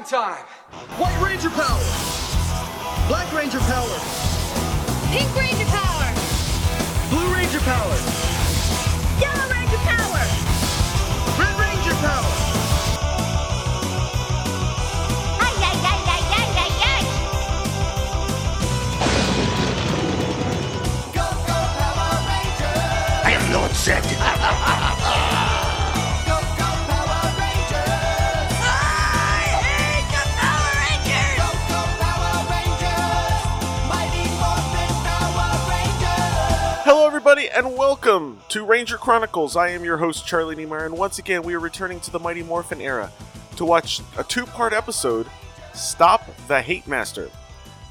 Morphin time! White Ranger power! Black Ranger power! Pink Ranger power! Blue Ranger power! Yellow Ranger power! Red Ranger power! Ay, ay, ay, ay, ay, ay, ay! I am Lord Zed. everybody, and welcome to Ranger Chronicles. I am your host, Charlie Niemeyer, and once again, we are returning to the Mighty Morphin era to watch a two part episode Stop the Hate Master.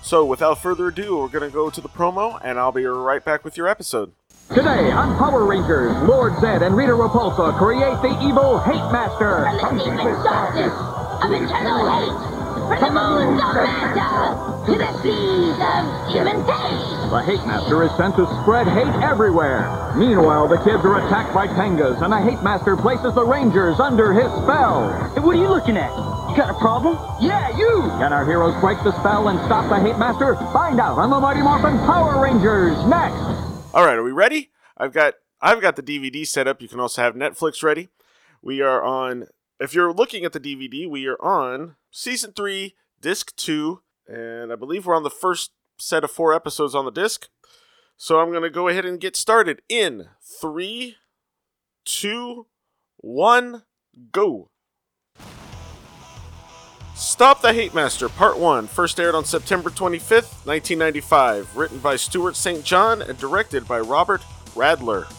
So, without further ado, we're going to go to the promo, and I'll be right back with your episode. Today on Power Rangers, Lord Zed and Rita Repulsa create the evil Hate Master. Unleashing the darkness of eternal hate! From the moons of Manta to the seas of human hate! The Hate Master is sent to spread hate everywhere. Meanwhile, the kids are attacked by Tengas, and the Hate Master places the Rangers under his spell. Hey, what are you looking at? You got a problem? Yeah, you! Can our heroes break the spell and stop the Hate Master? Find out on the Mighty Morphin Power Rangers next! All right, are we ready? I've got I've got the DVD set up. You can also have Netflix ready. We are on. If you're looking at the DVD, we are on season three, disc two, and I believe we're on the first set of four episodes on the disc. So I'm gonna go ahead and get started in three, two, one, go. Stop the Hate Master, Part 1, first aired on September 25th, 1995, written by Stewart St. John and directed by Robert Radler.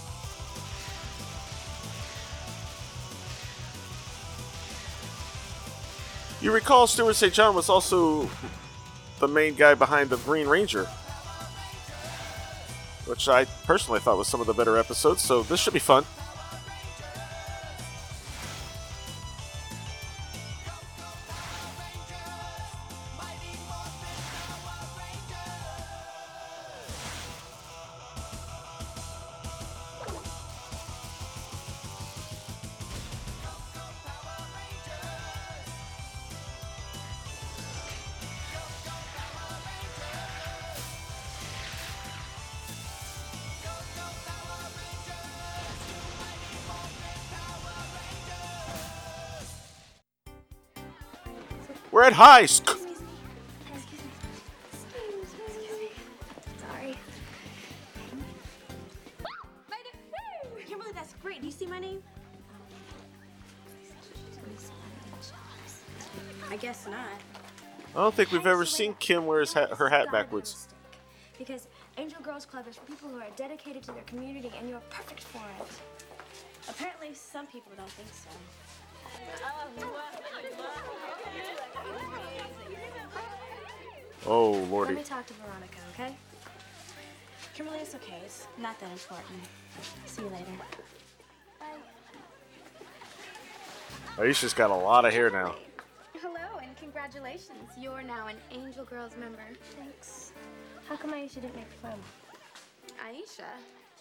You recall Stewart St. John was also the main guy behind the Green Ranger, which I personally thought was some of the better episodes, so this should be fun. We're at high school. Sorry. Kimberly, that's great. Do you see my name? I guess not. I don't think we've ever seen Kim wear his hat, her hat backwards. Because Angel Girls Club is for people who are dedicated to their community, and you're perfect for it. Apparently, some people don't think so. Oh, Let lordy. Let me talk to Veronica, okay? Kimberly, it's okay. It's not that important. See you later. Bye. Aisha's got a lot of hair now. Hello and congratulations. You're now an Angel Girls member. Thanks. How come Aisha didn't make the promo? Aisha?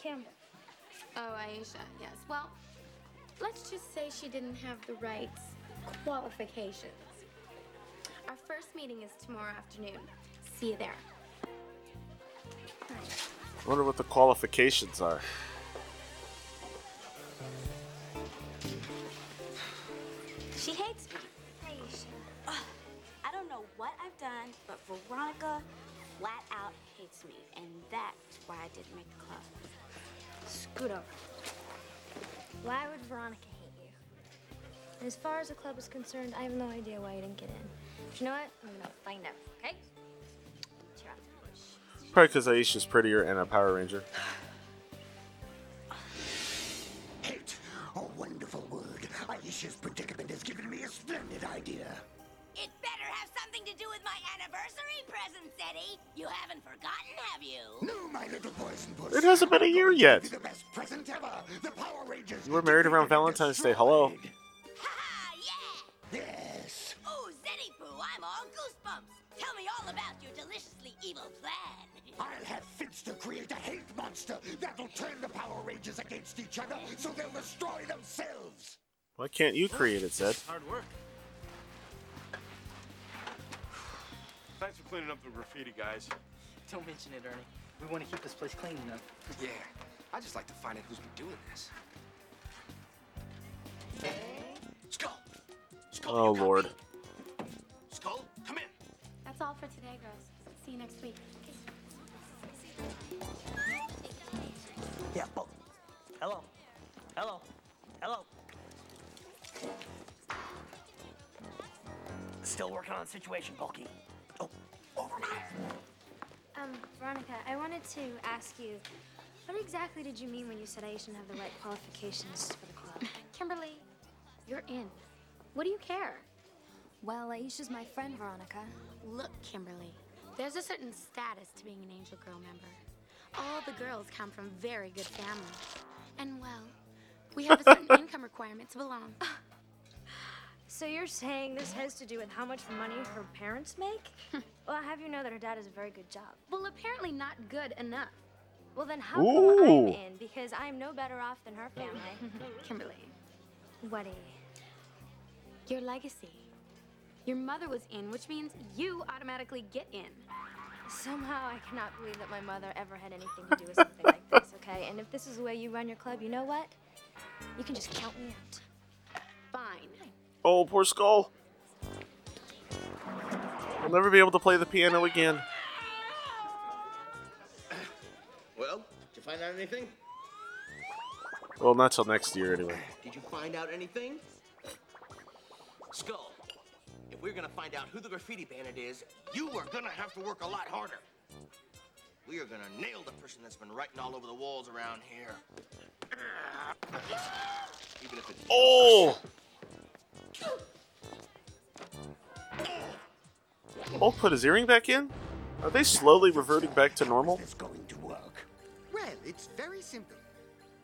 Campbell. Oh, Aisha, yes. Well, let's just say she didn't have the right qualifications. Our first meeting is tomorrow afternoon. See you there. I wonder what the qualifications are. She hates me. Aisha. I don't know what I've done, but Veronica flat out hates me. And that's why I didn't make the club. Scoot over. Why would Veronica hate you? As far as the club is concerned, I have no idea why you didn't get in. But you know what? I'm gonna find out, okay? Cheer out. Probably because Aisha's prettier and a Power Ranger. Hate, a wonderful word. Aisha's predicament has given me a splendid idea. It better have something to do with my anniversary present, Eddie. You haven't forgotten, have you? No, my little poison puss. It hasn't been a year yet. The best present ever. The Power Rangers. You were married around Valentine's Day. Hello. Evil plan. I'll have Finster create a hate monster that'll turn the Power Rangers against each other so they'll destroy themselves. Why can't you create it, Zed? Hard work. Thanks for cleaning up the graffiti, guys. Don't mention it, Ernie. We want to keep this place clean enough. Yeah, I just like to find out who's been doing this. Skull! Skull, Oh you got lord. me? Skull, come in. That's all for today, girls. See you next week. Yeah, oh. Hello. Hello. Hello. Still working on the situation, Bulky. Oh, over my. Um, Veronica, I wanted to ask you, what exactly did you mean when you said I shouldn't have the right qualifications for the club? Kimberly, you're in. What do you care? Well, Aisha's my friend, Veronica. Look, Kimberly, there's a certain status to being an Angel Girl member. All the girls come from very good families. And, well, we have a certain income requirement to belong. So you're saying this has to do with how much money her parents make? well, I have you know that her dad has a very good job. Well, apparently not good enough. Well, then how come I'm in? Because I'm no better off than her family. Kimberly, What your legacy. Your mother was in, which means you automatically get in. Somehow I cannot believe that my mother ever had anything to do with something like this, okay? And if this is the way you run your club, you know what? You can just count me out. Fine. Oh, poor Skull. I'll never be able to play the piano again. Well, did you find out anything? Well, not till next year anyway. Did you find out anything? Skull, if we're gonna find out who the graffiti bandit is, you are gonna have to work a lot harder. We are gonna nail the person that's been writing all over the walls around here. Even if it's Oh! Oh, put his earring back in? Are they slowly reverting back to normal? It's going to work. Well, it's very simple.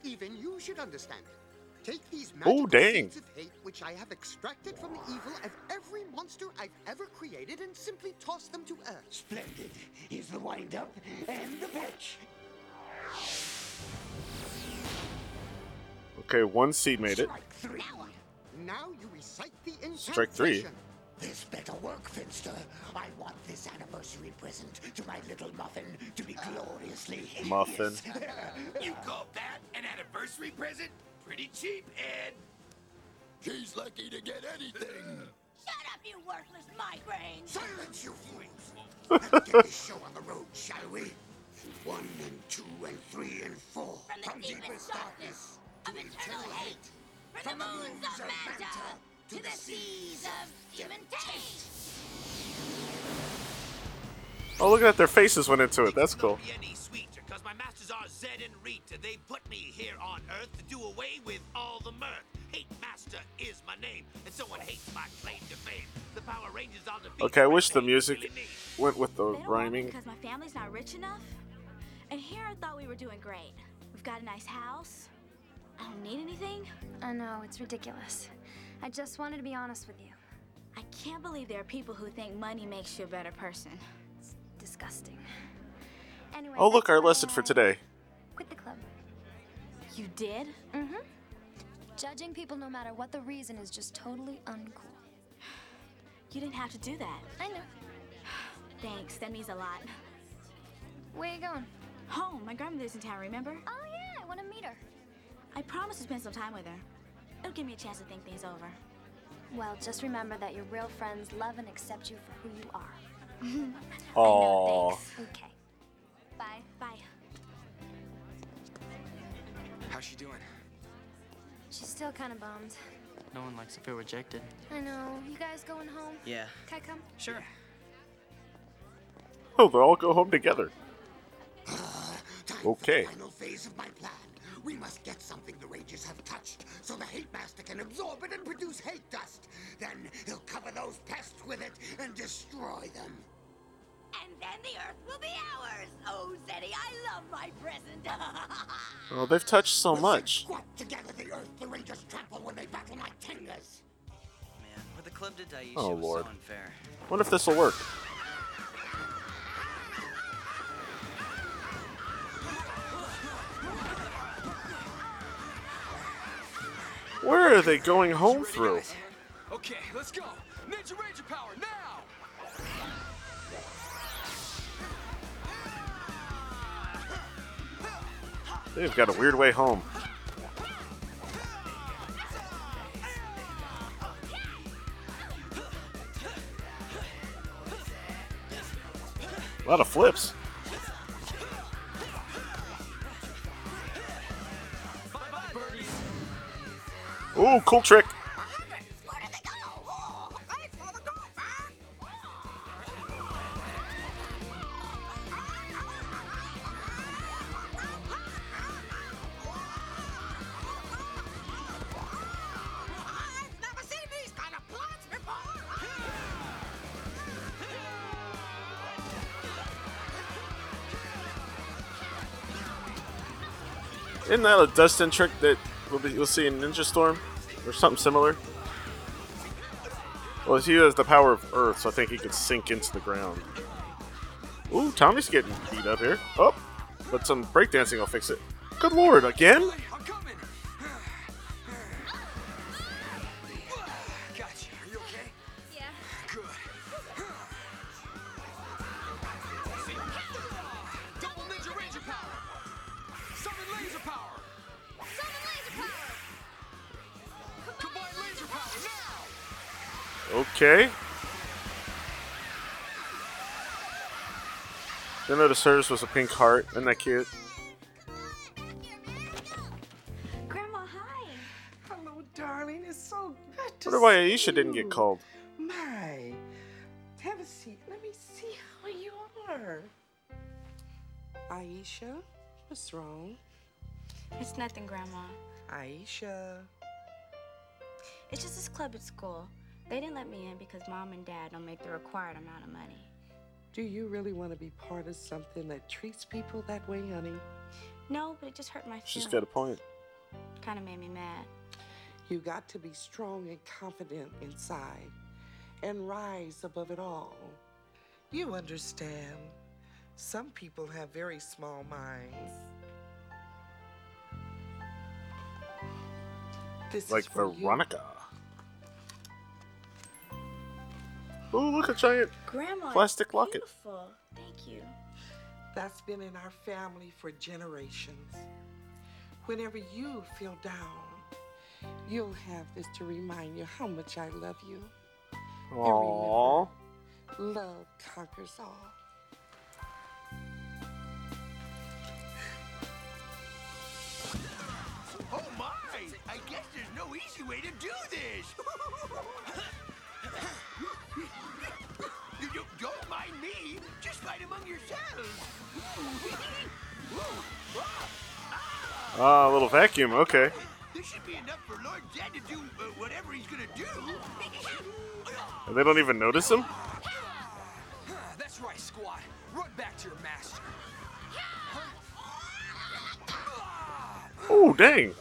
Even you should understand it. Take these Oh, magical dang. seeds of hate, which I have extracted from the evil of every monster I've ever created, and simply toss them to Earth. Splendid. Here's the wind up and the pitch. Okay, one seed made it. Strike three. Now you recite the incantation. Strike three. This better work, Finster. I want this anniversary present to my little muffin to be gloriously hideous. Muffin. You call that an anniversary present? Pretty cheap, Ed. He's lucky to get anything. Shut up, you worthless migraine! Silence, you fools! Let's get this show on the road, shall we? One and two and three and four. From the deepest darkness of eternal hate, from the moons of Manta to the seas of human taste. Oh, look at that. Their faces went into it. That's cool. Masters are Zed and Rita. They put me here on Earth to do away with all the mirth. Hate Master is my name, and someone hates my claim to fame. The Power Rangers are the Okay, I wish the music went with the They don't rhyming. because my family's not rich enough. And here I thought we were doing great. We've got a nice house. I don't need anything. I know, it's ridiculous. I just wanted to be honest with you. I can't believe there are people who think money makes you a better person. It's disgusting. Anyway, Oh, look, our why lesson for today. Quit the club. You did? Mm-hmm. Judging people no matter what the reason is just totally uncool. You didn't have to do that. I know. Thanks, that means a lot. Where you going? Home, my grandmother's in town, remember? Oh yeah, I want to meet her. I promise to spend some time with her. It'll give me a chance to think things over. Well, just remember that your real friends love and accept you for who you are. Aww. Okay. How's she doing? She's still kind of bummed. No one likes to feel rejected. I know. You guys going home? Yeah. Can I come? Sure. Oh, they'll all go home together. Okay. The final phase of my plan. We must get something the Rangers have touched, so the Hate Master can absorb it and produce hate dust. Then he'll cover those pests with it and destroy them. And then the Earth will be ours. Oh, Zeddy, I love my present. Oh, they've touched so We'll much. Squatt together the Earth the Rangers trample when they battle my Tengas. Man, what the club did to Aisha Oh, was Lord. so unfair. Wonder if this will work. Where are they going home through? Okay, let's go. Ninja Ranger power now! They've got a weird way home. A lot of flips. Ooh, cool trick. Isn't that a Dustin trick that we'll, be, we'll see in Ninja Storm? Or something similar? Well, he has the power of Earth, so I think he could sink into the ground. Ooh, Tommy's getting beat up here. Oh, but some breakdancing will fix it. Good lord, again? Okay. Didn't notice hers was a pink heart. Isn't that cute? Grandma, hi. Hello, darling. It's so good to Wonder why see Aisha didn't get you. called. My. Have a seat. Let me see how you are. Aisha, what's wrong? It's nothing, Grandma. Aisha. It's just this club at school. They didn't let me in because Mom and Dad don't make the required amount of money. Do you really want to be part of something that treats people that way, honey? No, but it just hurt my feelings. She's got a point. Kind of made me mad. You got to be strong and confident inside and rise above it all. You understand. Some people have very small minds. This Like is for you. Veronica. Ooh, look, a giant Grandma, plastic locket. Beautiful. Thank you. That's been in our family for generations. Whenever you feel down, you'll have this to remind you how much I love you. Aww. Love conquers all. Oh my! I guess there's no easy way to do this. you don't, don't mind me. Just fight among yourselves. Ah, a little vacuum. Okay. This should be enough for Lord Zed to do uh, whatever he's gonna do. And they don't even notice him? That's right, Squatt. Run back to your master. Oh, dang.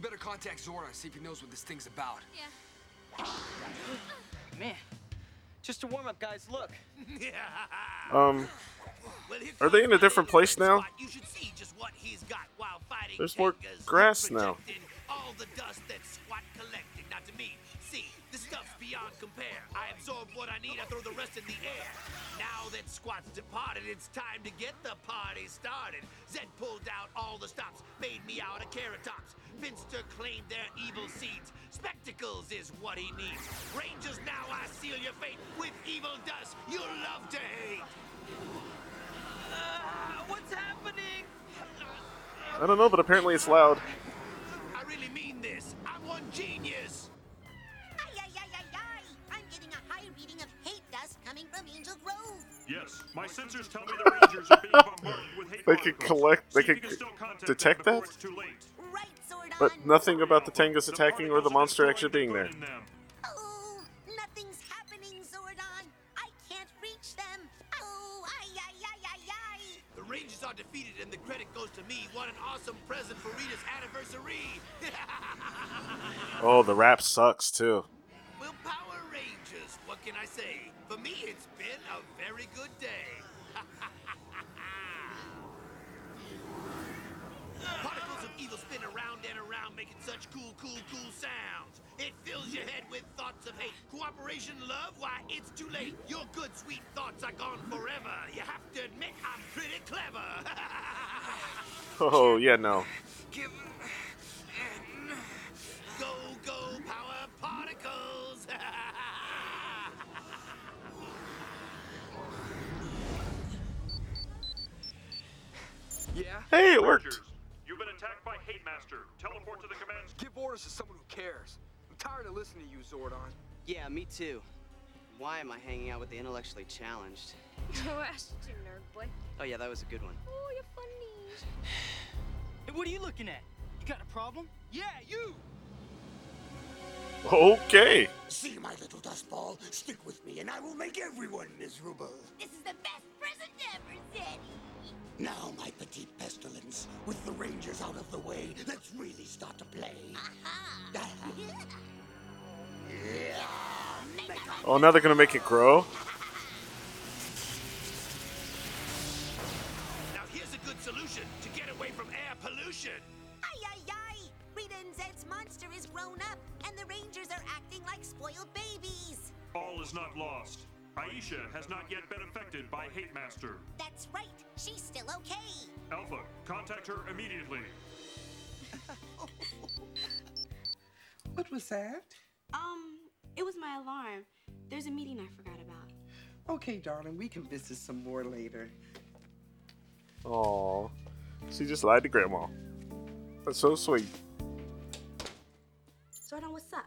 We better contact Zora and see if he knows what this thing's about. Yeah. Man, just a warm up, guys. Look. Um, Well, are they in a different place now? You should see just what he's got while fighting There's more grass now. All the dust that beyond compare. I absorb what I need. I throw the rest in the air. Now that Squatt's departed, it's time to get the party started. Zed pulled out all the stops, made me out of carrot tops. Finster claimed their evil seeds. Spectacles is what he needs. Rangers, now I seal your fate with evil dust you'll love to hate. Uh, what's happening? I don't know, but apparently it's loud. I really mean this. I'm one genius. My sensors tell me the Rangers are being bombarded with hate They could particles. collect. They See if you could can still contact detect before that? It's too late. Right, Zordon. But nothing about the Tengas attacking or the monster actually being there. Oh, nothing's happening, Zordon. I can't reach them. Oh, ay, ay, ay, ay, ay. The Rangers are defeated and the credit goes to me. What an awesome present for Rita's anniversary. Oh, the rap sucks too. well, Power Rangers, what can I say? For me, it's It fills your head with thoughts of hate. Cooperation, love, why, it's too late. Your good, sweet thoughts are gone forever. You have to admit I'm pretty clever. Oh yeah, no. go, go, power particles. Yeah? Hey, it worked. You've been attacked by Hate Master. Teleport to the command Give orders to someone who cares. I'm tired of listening to you, Zordon. Yeah, me too. Why am I hanging out with the intellectually challenged? Who asked you, nerd boy? Oh yeah, that was a good one. Oh, you're funny. Hey, what are you looking at? You got a problem? yeah, you. Okay. See, my little dust ball, stick with me and I will make everyone miserable. This is the best present ever, Zeddy. Now, my petite pestilence, with the rangers out of the way, let's really start to play. Oh, now they're gonna make it grow. Now here's a good solution to get away from air pollution. Ay, ay, ay! Rita and Zed's monster is grown up, and the Rangers are acting like spoiled babies. All is not lost. Aisha has not yet been affected by Hate Master. That's right. She's still okay. Alpha, contact her immediately. What was that? Um, it was my alarm. There's a meeting I forgot about. Okay, darling, we can visit some more later. Oh, she just lied to Grandma. That's so sweet. Zordon, what's up?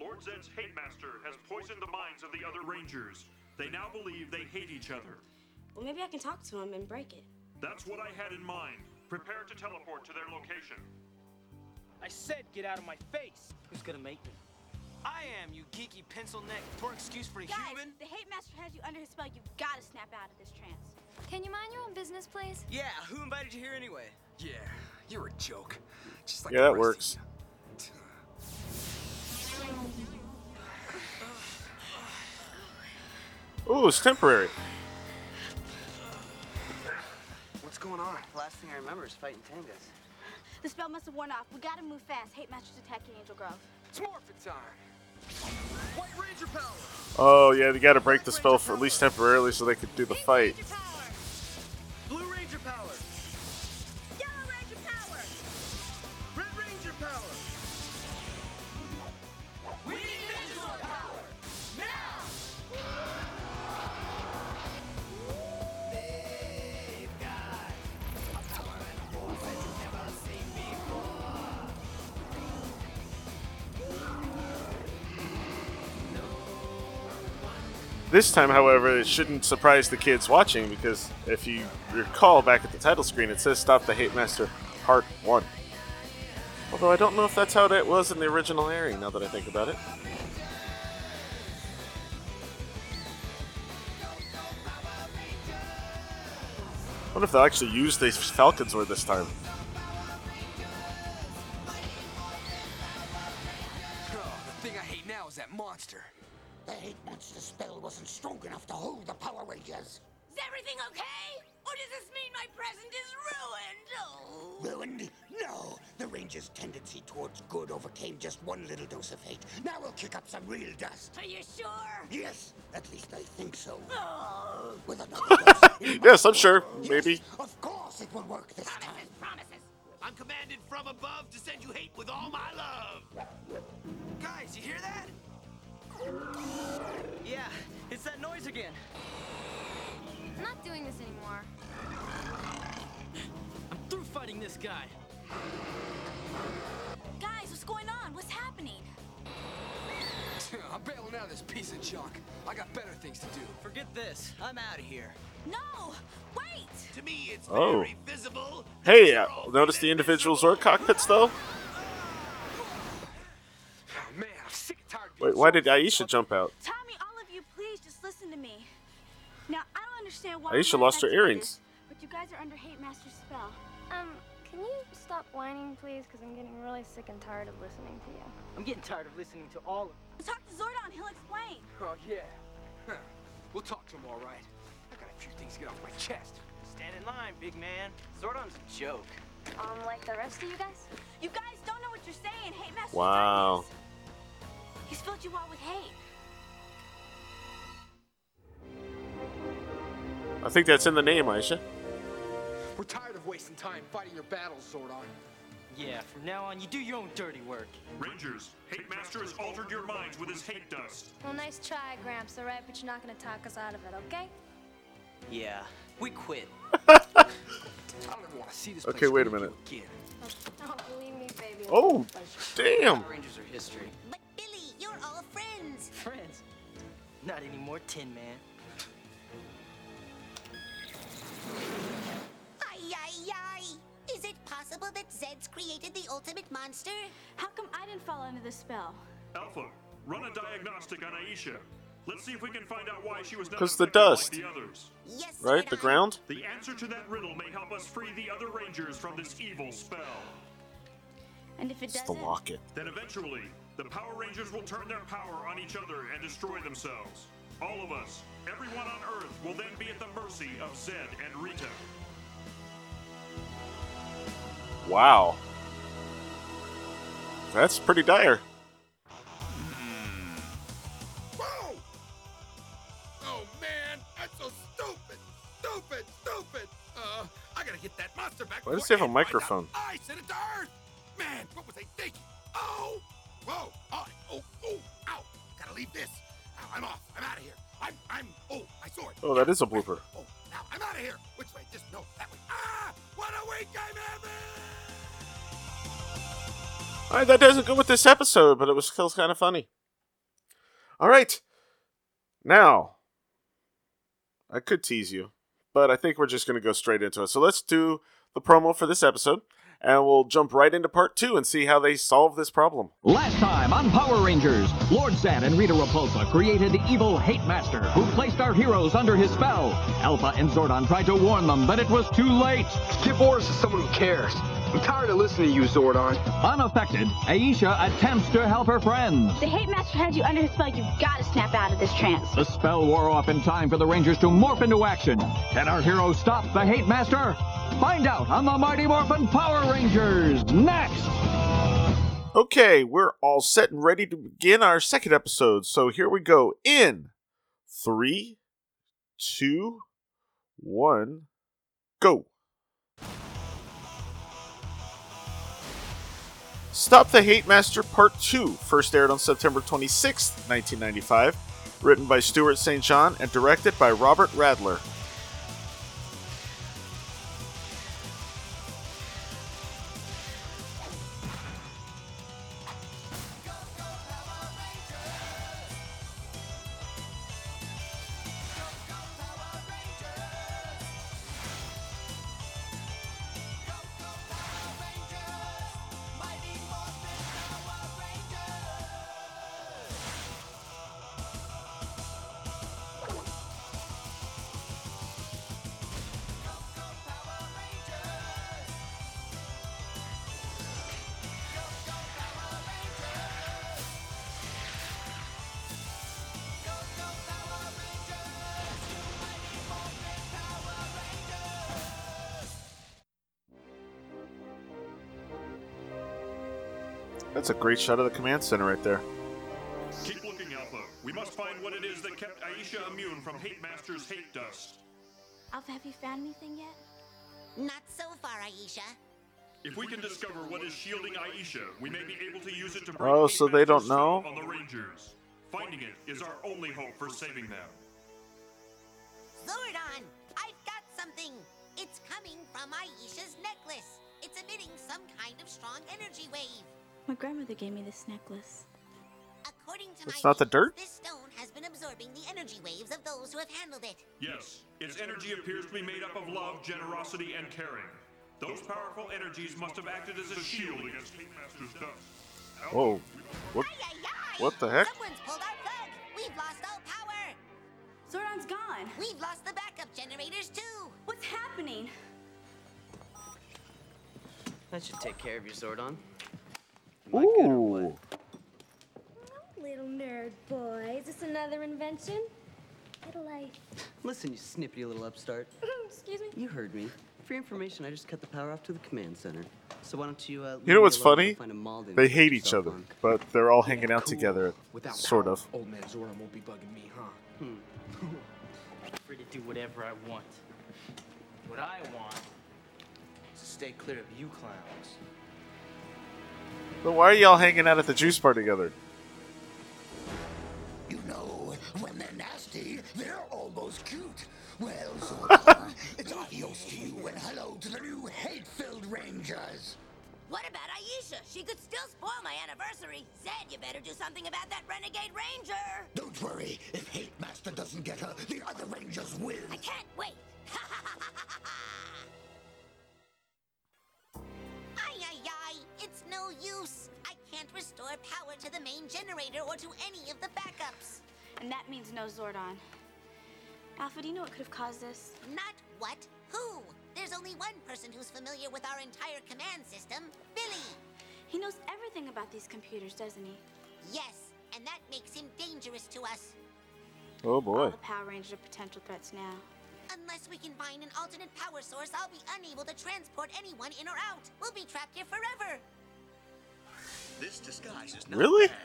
Lord Zed's Hate Master has poisoned the minds of the other Rangers. They now believe they hate each other. Well, maybe I can talk to him and break it. That's what I had in mind. Prepare to teleport to their location. I said get out of my face. Who's gonna make me? I am, you geeky pencil neck. Poor excuse for a Guys, human. the hate master has you under his spell. You've got to snap out of this trance. Can you mind your own business, please? Yeah, who invited you here anyway? Yeah, you're a joke. Just like Yeah, the that works. Ooh, it's temporary. What's going on? Last thing I remember is fighting Tengas. The spell must have worn off. We got to move fast. Hate master's attacking Angel Grove. It's Morphin time. Oh yeah, they got to break the spell for at least temporarily so they could do the fight. This time, however, it shouldn't surprise the kids watching because if you recall back at the title screen, it says "Stop the Hate Master, Part One." Although I don't know if that's how that was in the original airing. Now that I think about it. I wonder if they'll actually use the Falconzord this time. Yes, I'm sure. Maybe. Of course it will work this time. Promises. I'm commanded from above to send you hate with all my love. Guys, you hear that? Yeah, it's that noise again. I'm not doing this anymore. I'm through fighting this guy. Guys, what's going on? What's happening? I'm bailing out of this piece of junk. I got better things to do. Forget this. I'm out of here. No! Wait! To me, it's Oh. very visible. Hey, uh, notice the individual Zord cockpits though. Oh, man, I'm sick and tired of Wait, why did Aisha jump out? Tommy, all of you, please just listen to me. Now, I don't understand why. Aisha lost her earrings. But you guys are under Hate Master's spell. Um, can you stop whining, please? Because I'm getting really sick and tired of listening to you. I'm getting tired of listening to all of you. Talk to Zordon, he'll explain. Oh, yeah. Huh. We'll talk to him, all right. I few things get off my chest. Stand in line, big man. Zordon's a joke. Um, like the rest of you guys? You guys don't know what what you're saying. Hate Master Wow. He's filled you all with hate. I think that's in the name, Aisha. We're tired of wasting time fighting your battles, Zordon. Yeah, from now on, you do your own dirty work. Rangers, Hate Master has altered your minds with his hate dust. Well, nice try, Gramps, all right? But you're not gonna talk us out of it, okay? Yeah, we quit. I don't ever want to see this Okay, wait a minute. Oh, believe me, baby. Oh, damn. Rangers are history. But Billy, you're all friends. Friends? Not anymore, Tin Man. Ay, ay, ay. Is it possible that Zed's created the ultimate monster? How come I didn't fall under the spell? Alpha, run a diagnostic on Aisha. Let's see if we can find out why she was not 'Cause the affected like dust. the. Yes, Right? The ground? The answer to that riddle may help us free the other Rangers from this evil spell. And if it It's the doesn't, locket. Then eventually, the Power Rangers will turn their power on each other and destroy themselves. All of us, everyone on Earth, will then be at the mercy of Zed and Rita. Wow. That's pretty dire. Stupid. Uh, I gotta get that monster back. Why does he have a Ed finds out microphone? I sent it to Earth. Man, what was I thinking? Oh, whoa, oh, oh, oh, ow! Gotta leave this. I'm off. I'm out of here. I'm, I'm. Oh, my sword. Oh, that is a blooper. Oh, now I'm out of here. Which way? Just no, that way. Ah! What a week I'm having! All right, that doesn't go with this episode, but it was still kind of funny. All right. Now, I could tease you, but I think we're just going to go straight into it. So let's do the promo for this episode, and we'll jump right into part two and see how they solve this problem. Last time on Power Rangers, Lord Zed and Rita Repulsa created the evil Hate Master who placed our heroes under his spell. Alpha and Zordon tried to warn them, but it was too late. Give orders to someone who cares. I'm tired of listening to you, Zordon. Unaffected, Aisha attempts to help her friends. the Hate Master had you under his spell. You've got to snap out of this trance. The spell wore off in time for the Rangers to morph into action. Can our heroes stop the Hate Master? Find out on the Mighty Morphin Power Rangers next! Okay, we're all set and ready to begin our second episode. So here we go. In three, two, one, go. Stop the Hate Master Part 2 first aired on September 26, 1995, written by Stewart St. John and directed by Robert Radler. That's a great shot of the command center right there. Keep looking, Alpha. We must find what it is that kept Aisha immune from Hate Master's hate dust. Alpha, have you found anything yet? Not so far, Aisha. If we can discover what is shielding Aisha, we may be able to use it to break Oh, Hate so they don't know? on the Rangers. Finding it is our only hope for saving them. Zordon, I've got something. It's coming from Aisha's necklace. It's emitting some kind of strong energy wave. My grandmother gave me this necklace. According to It's my not the dirt? this stone has been absorbing the energy waves of those who have handled it. Yes, its energy appears to be made up of love, generosity, and caring. Those powerful energies must have acted as a shield against Hate Master's dust. Whoa. What, what the heck? Someone's pulled our plug. We've lost all power. Zordon's gone. We've lost the backup generators too. What's happening? That should take care of you, Zordon. Ooh. Little nerd boy. Is this another invention? Little life. Listen, you snippety little upstart. Excuse me? You heard me. For your information, I just cut the power off to the command center. So why don't you, uh, You know what's funny? Find a Malden They hate each other, on. but they're all hanging out Cool. together, Without sort power, of. Old man Zordon won't be bugging me, huh? Free to do whatever I want. What I want is to stay clear of you clowns. But why are y'all hanging out at the juice bar together? You know, when they're nasty, they're almost cute. Well, Zordon, it's adios to you and hello to the new hate-filled Rangers. What about Aisha? She could still spoil my anniversary. Zed, you better do something about that renegade ranger. Don't worry, if Hate Master doesn't get her, the other Rangers will. I can't wait. no use. I can't restore power to the main generator or to any of the backups. And that means no Zordon. Alpha, do you know what could have caused this? Not what? Who? There's only one person who's familiar with our entire command system Billy. He knows everything about these computers, doesn't he? Yes, and that makes him dangerous to us. Oh boy. All boy. the Power Rangers are potential threats now. Unless we can find an alternate power source, I'll be unable to transport anyone in or out. We'll be trapped here forever. This disguise is not Really? bad.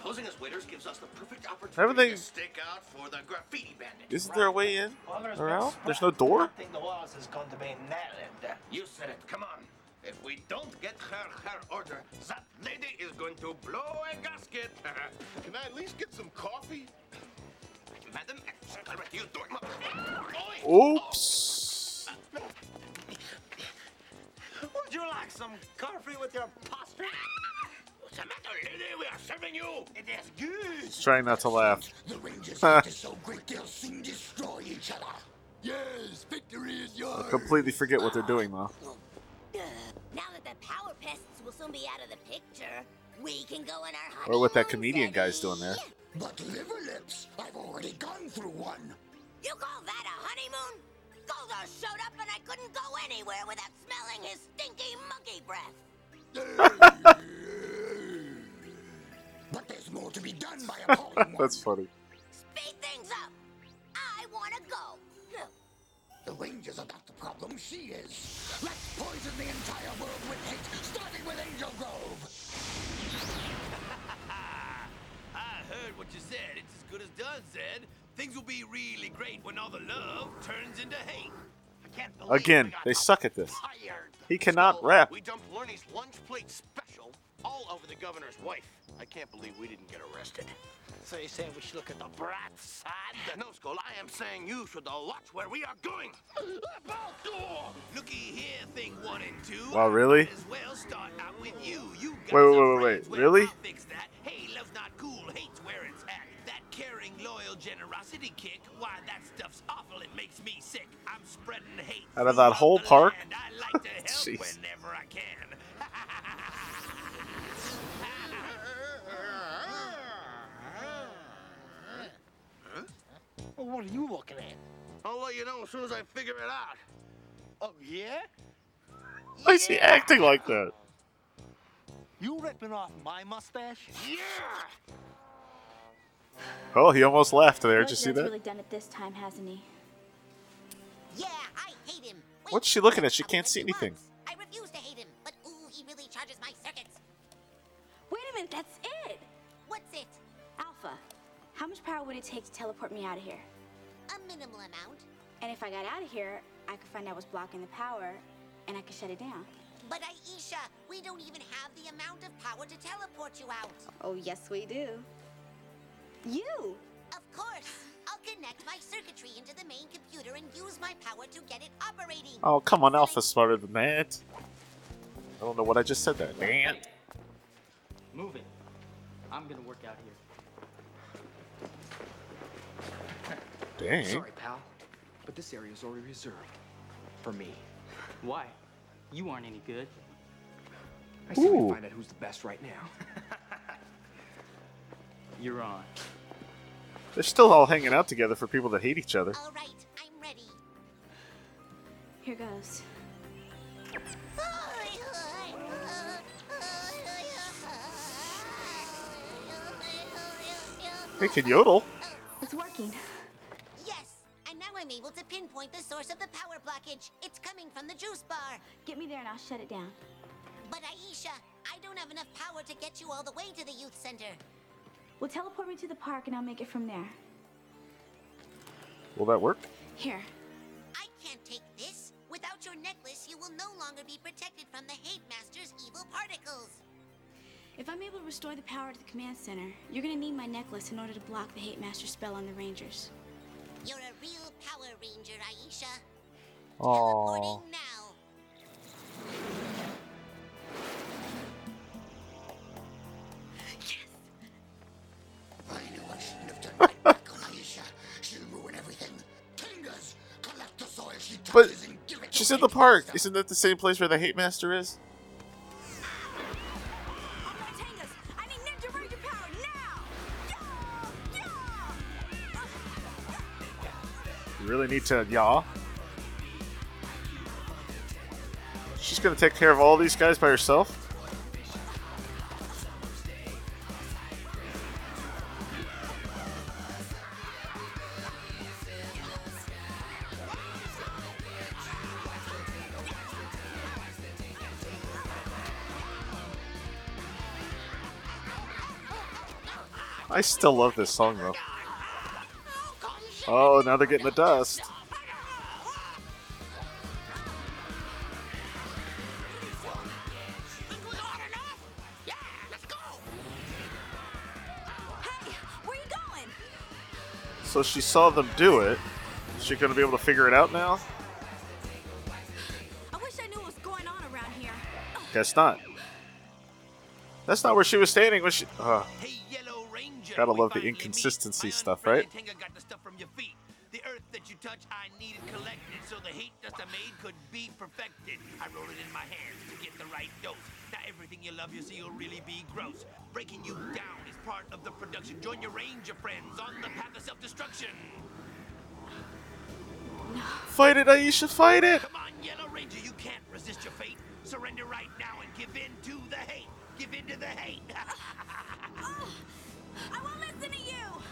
Posing as waiters gives us the perfect opportunity Haven't they- to stake out for the graffiti bandit. Isn't there a way in or out? There's no door? think the walls is going to be nailed. You said it. Come on. If we don't get her her order, that lady is going to blow a gasket. Can I at least get some coffee? Madam, you door. Oops. Would you like some coffee with your pastry? What's the matter, lady? We are serving you. It is good. He's trying not to laugh. The Rangers hate us so great they'll soon destroy each other. Yes, victory is I completely forget what they're doing though. Now that the power pests will soon be out of the picture, we can go on our Or what that comedian guy's doing there. But liver lips, I've already gone through one. You call that a honeymoon? Goldar showed up and I couldn't go anywhere without smelling his stinky monkey breath. But there's more to be done by appalling That's funny. Speed things up. I want to go. The Rangers are not the problem, she is. Let's poison the entire world with hate, starting with Angel Grove. I heard what you said. It's as good as done, Zed. Things will be really great when all the love turns into hate. I can't believe Again, they suck at this. Hired. He cannot rap. We dumped Ernie's lunch plate special all over the governor's wife. I can't believe we didn't get arrested. So you're saying we should look at the brat side? No, Skull, I am saying you should watch where we are going. About! Looky here, thing one and two. Wow, really? As well start out with you. You got Wait, wait, wait, wait, wait. Really? I'll fix that. Hey, love's not cool. Hate's where it's at. That caring, loyal generosity kick. Why, that stuff's awful. It makes me sick. I'm spreading hate. Out of that whole park? And I like to help Jeez. Well, what are you looking at? I'll let you know as soon as I figure it out. Oh, yeah? Why is he acting like that? You ripping off my mustache? Yeah! Oh, he almost laughed there. Did you see that? really done it this time, hasn't he? Yeah, I hate him. Wait, What's she looking at? She can't see anything. I refuse to hate him, but ooh, he really charges my circuits. Wait a minute, that's how much power would it take to teleport me out of here? A minimal amount. And if I got out of here, I could find out what's blocking the power, and I could shut it down. But Aisha, we don't even have the amount of power to teleport you out. Oh, yes, we do. You! Of course. I'll connect my circuitry into the main computer and use my power to get it operating. Oh, come on, Alpha's smarter than that. I don't know what I just said there. Man. Move it. I'm gonna work out here. Dang. Sorry, pal, but this area is already reserved for me. Why? You aren't any good. I say we find out who's the best right now. You're on. They're still all hanging out together for people that hate each other. All right, I'm ready. Here goes. They can yodel. It's working. Yes, and now I'm able to pinpoint the source of the power blockage. It's coming coming from the juice bar. Get me there and I'll shut it down. But Aisha, I don't have enough power to get you all the way to the youth center. Well, teleport me to the park and I'll make it from there. Will that work? Here. I can't take this. Without your necklace, you will no longer be protected from the Hate Master's evil particles. If I'm able to restore the power to the command center, you're gonna need my necklace in order to block the Hate Master spell on the Rangers. You're a real Power Ranger, Aisha. Aww. Now. I knew I shouldn't have done that back on Aisha. She'll ruin everything. Tengas, collect the soil she But touches and give it to she's in the park. Isn't that the same place where the Hate Master is? Really need to yaw. She's gonna take care of all these guys by herself. I still love this song though. Oh, now they're getting the dust. Where you going? So she saw them do it. Is she gonna be able to figure it out now? I wish I knew what was going on around here. Guess not. That's not where she was standing. Was she? Uh, gotta love the inconsistency stuff, right? Touch, I needed collected, so the hate dust I made could be perfected. I roll it in my hands to get the right dose. Now everything you love, you see, will really be gross. Breaking you down is part of the production. Join your ranger friends on the path of self-destruction. Fight it, Aisha, fight it! Come on, Yellow Ranger, you can't resist your fate. Surrender right now and give in to the hate. Give in to the hate. I won't listen to you!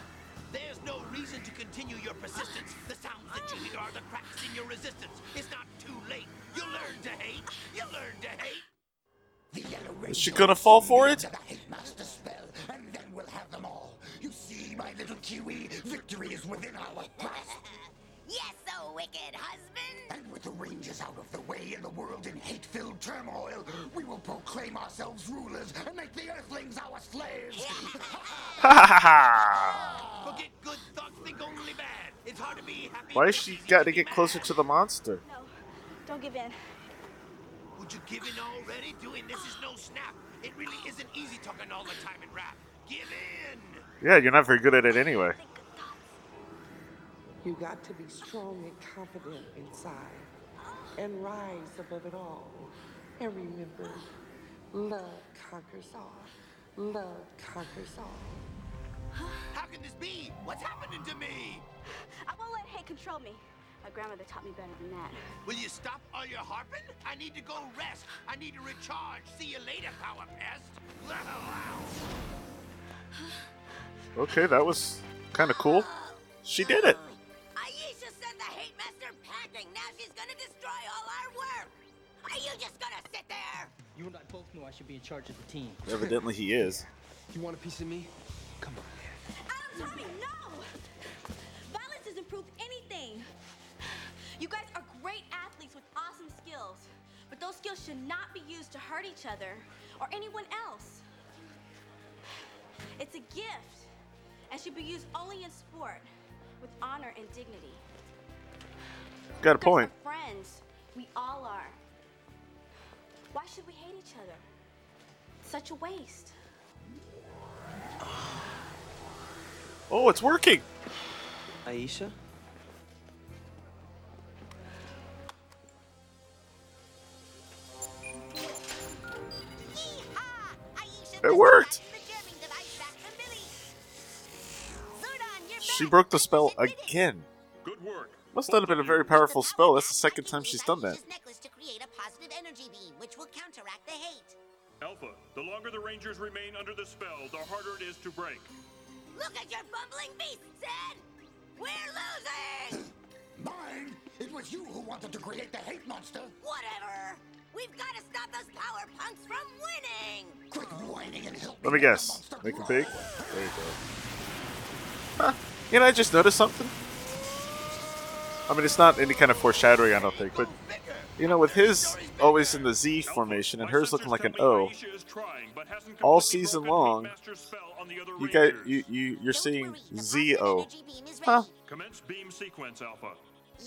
There's no reason to continue your persistence. The sounds that you hear are the cracks in your resistance. It's not too late. You'll learn to hate. You'll learn to hate. The Yellow Is she gonna fall for it? The Hate Master spell, and then we'll have them all. You see, my little Kiwi, victory is within our grasp. Yes, so wicked husband. And with the Rangers out of the way and the world in hate-filled turmoil, we will proclaim ourselves rulers and make the Earthlings our slaves. Ha ha ha! Forget good thoughts, think only bad. It's hard to be happy. Why has she got to get closer to the monster? Don't give in. Would you give in already? Doing this is no snap. It really isn't easy talking all the time in rap. Give in. Yeah, you're not very good at it anyway. You got to be strong and confident inside and rise above it all. And remember, love conquers all. Love conquers all. How can this be? What's happening to me? I won't let hate control me. My grandmother taught me better than that. Will you stop all your harping? I need to go rest. I need to recharge. See you later, Power Pest. Okay, that was kind of cool. She did it. Gonna destroy all our work. Are you just gonna sit there? You and I both know I should be in charge of the team. Evidently, he is. You want a piece of me? Come on. Adam Tommy, no! Violence doesn't prove anything. You guys are great athletes with awesome skills, but those skills should not be used to hurt each other or anyone else. It's a gift and should be used only in sport with honor and dignity. Got a point. Friends, we all are. Why should we hate each other? Such a waste. Oh, it's working. Aisha? It worked. She broke the spell again. Good work. Must not have been a very powerful spell. That's the second time she's done that. necklace to create a positive energy beam, which will counteract the hate. Alpha, the longer the Rangers remain under the spell, the harder it is to break. Look at your bumbling beast, Zedd! We're losing! Mine? It was you who wanted to create the hate monster. Whatever. We've got to stop those power punks from winning. Quit whining and help Let me guess. Make it big. There you go. Huh. You know, I just noticed something. I mean, it's not any kind of foreshadowing, I don't think, but you know, with his always in the Z formation and hers looking like an O, all season long, you guys, you you you're seeing Z O. Huh? Commence beam sequence, Alpha.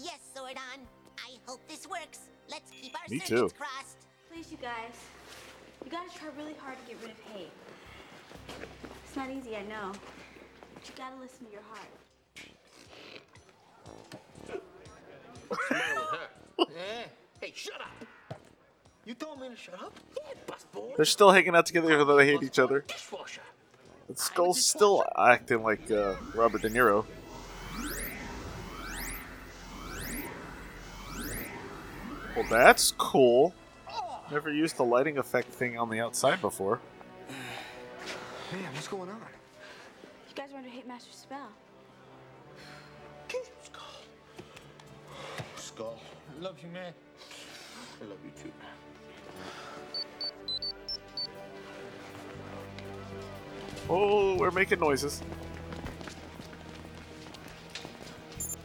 Yes, Zordon. I hope this works. Let's keep our Me too. crossed. Please, you guys. You gotta try really hard to get rid of hate. It's not easy, I know. But you gotta listen to your heart. What's the matter with her? Eh? Hey, shut up! You told me to shut up? Yeah, busboy. They're still hanging out together even though they hate each other. Dishwasher. But Skull's still acting like uh, Robert De Niro. Well, that's cool. Never used the lighting effect thing on the outside before. Man, what's going on? You guys are under Hate Master's spell. Skull. I love you, man. I love you too. Oh, we're making noises.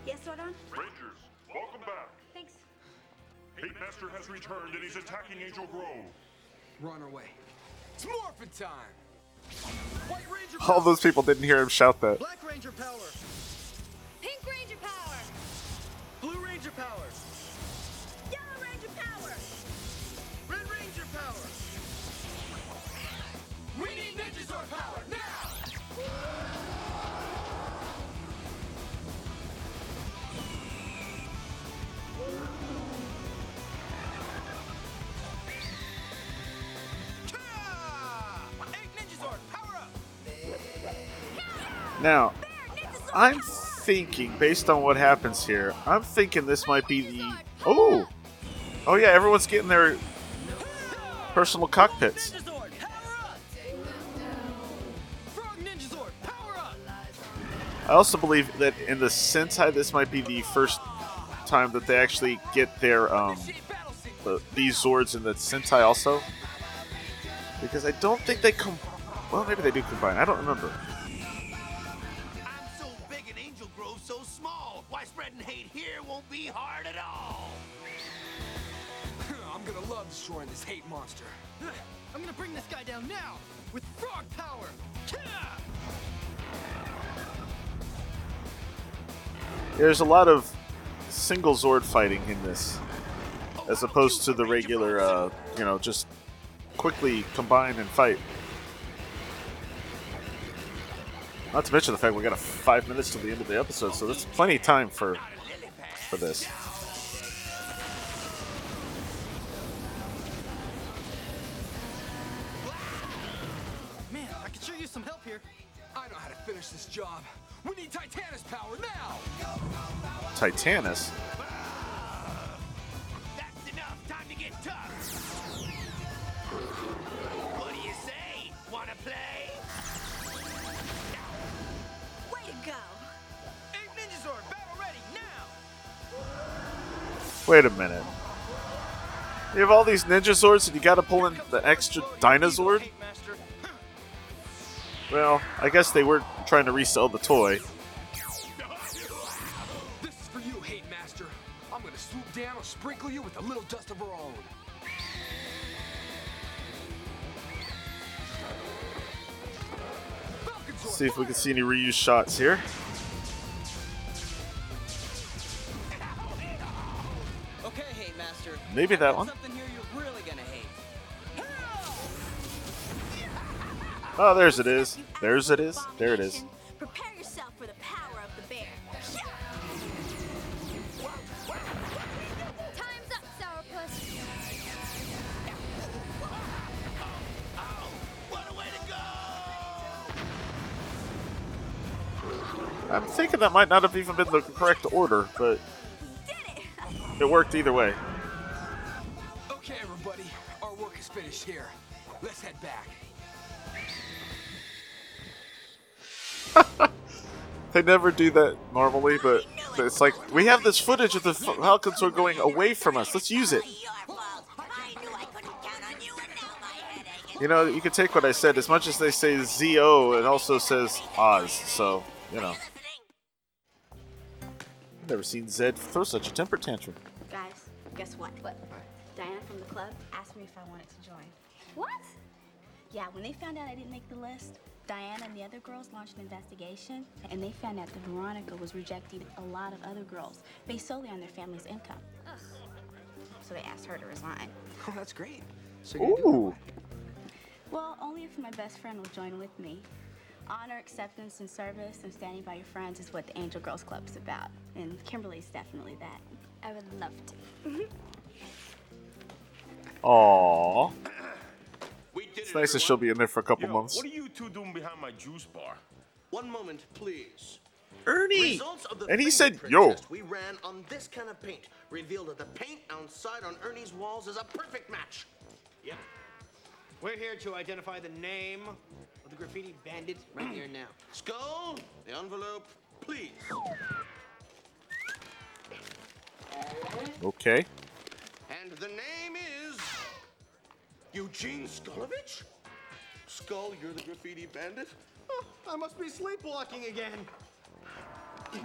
Yes, Zordon? Rangers, welcome back. Thanks. Hate Master has returned and he's attacking Angel Grove. We're on our way. It's morphin' time! White Ranger All those people didn't hear him shout that. Black Ranger power. Ranger power. Yellow Ranger power! Red Ranger power. We need Ninjazord power now! Now, I'm thinking, based on what happens here, I'm thinking this might be the. Oh! Oh, yeah, everyone's getting their personal cockpits. I also believe that in the Sentai, this might be the first time that they actually get their um, the, these Zords in the Sentai also, because I don't think they come. Well, maybe they do combine. I don't remember. Be hard at all. I'm gonna love destroying this hate monster. I'm gonna bring this guy down now with frog power. There's a lot of single Zord fighting in this, as opposed to the regular, uh, you know, just quickly combine and fight. Not to mention the fact we got a five minutes to the end of the episode, so that's plenty of time for for this. Man, I could sure use some help here. I know how to finish this job. We need Titanus power now! Titanus. Wait a minute. You have all these ninja swords and you gotta pull in the extra Dinozord? Well, I guess they were trying to resell the toy. This is for you, Hate Master. I'm gonna swoop down and sprinkle you with a little dust of our own. See if we can see any reuse shots here. Maybe that got one. Something here you're really gonna hate. Oh, there's it is. There's it is. There it is. Prepare yourself for the power of the bear. Time's up, Sourpuss. I'm thinking that might not have even been the correct order, but it worked either way. Our finished here. Let's head back. They never do that normally, but It's like we have this footage of the F- Falcons are going away from us. Let's use it. You know, you can take what I said. As much as they say ZO, it also says Oz. So, you know. Never seen Zedd throw such a temper tantrum. Guys, guess what? What? Diana from the club asked me if I wanted to join. What? Yeah, when they found out I didn't make the list, Diana and the other girls launched an investigation, and they found out that Veronica was rejecting a lot of other girls based solely on their family's income. Ugh. So they asked her to resign. Oh, that's great. So Ooh. Well, only if my best friend will join with me. Honor, acceptance, and service, and standing by your friends is what the Angel Girls Club is about. And Kimberly's definitely that. I would love to. Aww. It's nice that she'll be in there for a couple months. What are you two doing behind my juice bar? One moment, please. Ernie! Results of the And he said, yo. we ran on this kind of paint revealed that the paint outside on Ernie's walls is a perfect match. Yep. We're here to identify the name of the graffiti bandit right here now. Skull, the envelope, please. Okay. And the name is Eugene Skulovich? Skull, you're the graffiti bandit? Oh, I must be sleepwalking again.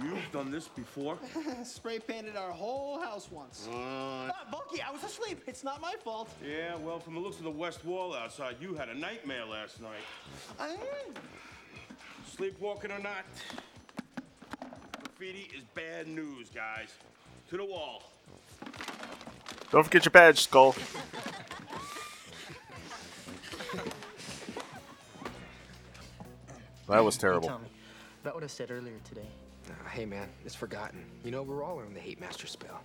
You've done this before? Spray painted our whole house once. Ah, Bulky, I was asleep. It's not my fault. Yeah, well, from the looks of the west wall outside, you had a nightmare last night. I... Sleepwalking or not, graffiti is bad news, guys. To the wall. Don't forget your badge, Skull. That was terrible. Hey, Tommy, about what I said earlier today. Uh, hey, man, it's forgotten. You know, we're all on the Hate Master spell.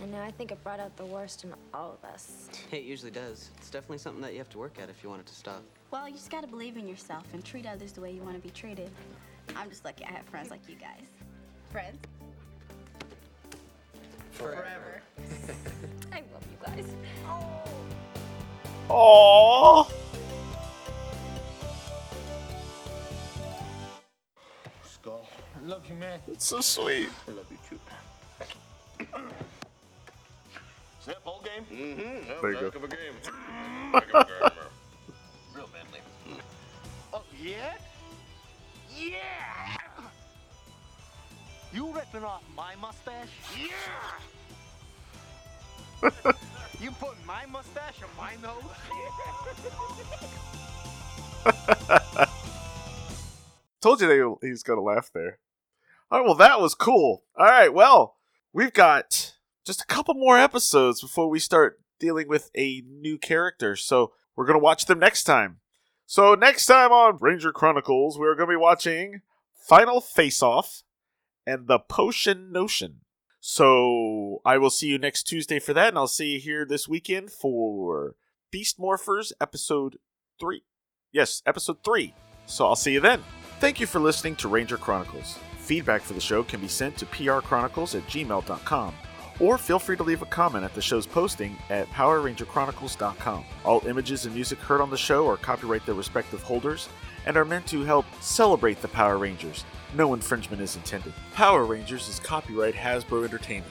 I know, I think it brought out the worst in all of us. It usually does. It's definitely something that you have to work at if you want it to stop. Well, you just gotta believe in yourself and treat others the way you want to be treated. I'm just lucky I have friends like you guys. Friends? Forever. I love you guys. Aww. Love you, man. It's so sweet. I love you too. Is that ball game? Mm-hmm. There you go. Heck of a game. Heck of a game. Real manly. Oh, yeah? Yeah! You ripping off my mustache? Yeah! You putting my mustache on my nose? Told you they, he was going to laugh there. All right, well, that was cool. All right, well, we've got just a couple more episodes before we start dealing with a new character. So we're going to watch them next time. So next time on Ranger Chronicles, we're going to be watching Final Face Off and The Potion Notion. So I will see you next Tuesday for that, and I'll see you here this weekend for Beast Morphers episode 3. Yes, episode 3. So I'll see you then. Thank you for listening to Ranger Chronicles. Feedback for the show can be sent to prchronicles at gmail.com or feel free to leave a comment at the show's posting at PowerRangerChronicles.com. All images and music heard on the show are copyright their respective holders and are meant to help celebrate the Power Rangers. No infringement is intended. Power Rangers is copyright Hasbro Entertainment.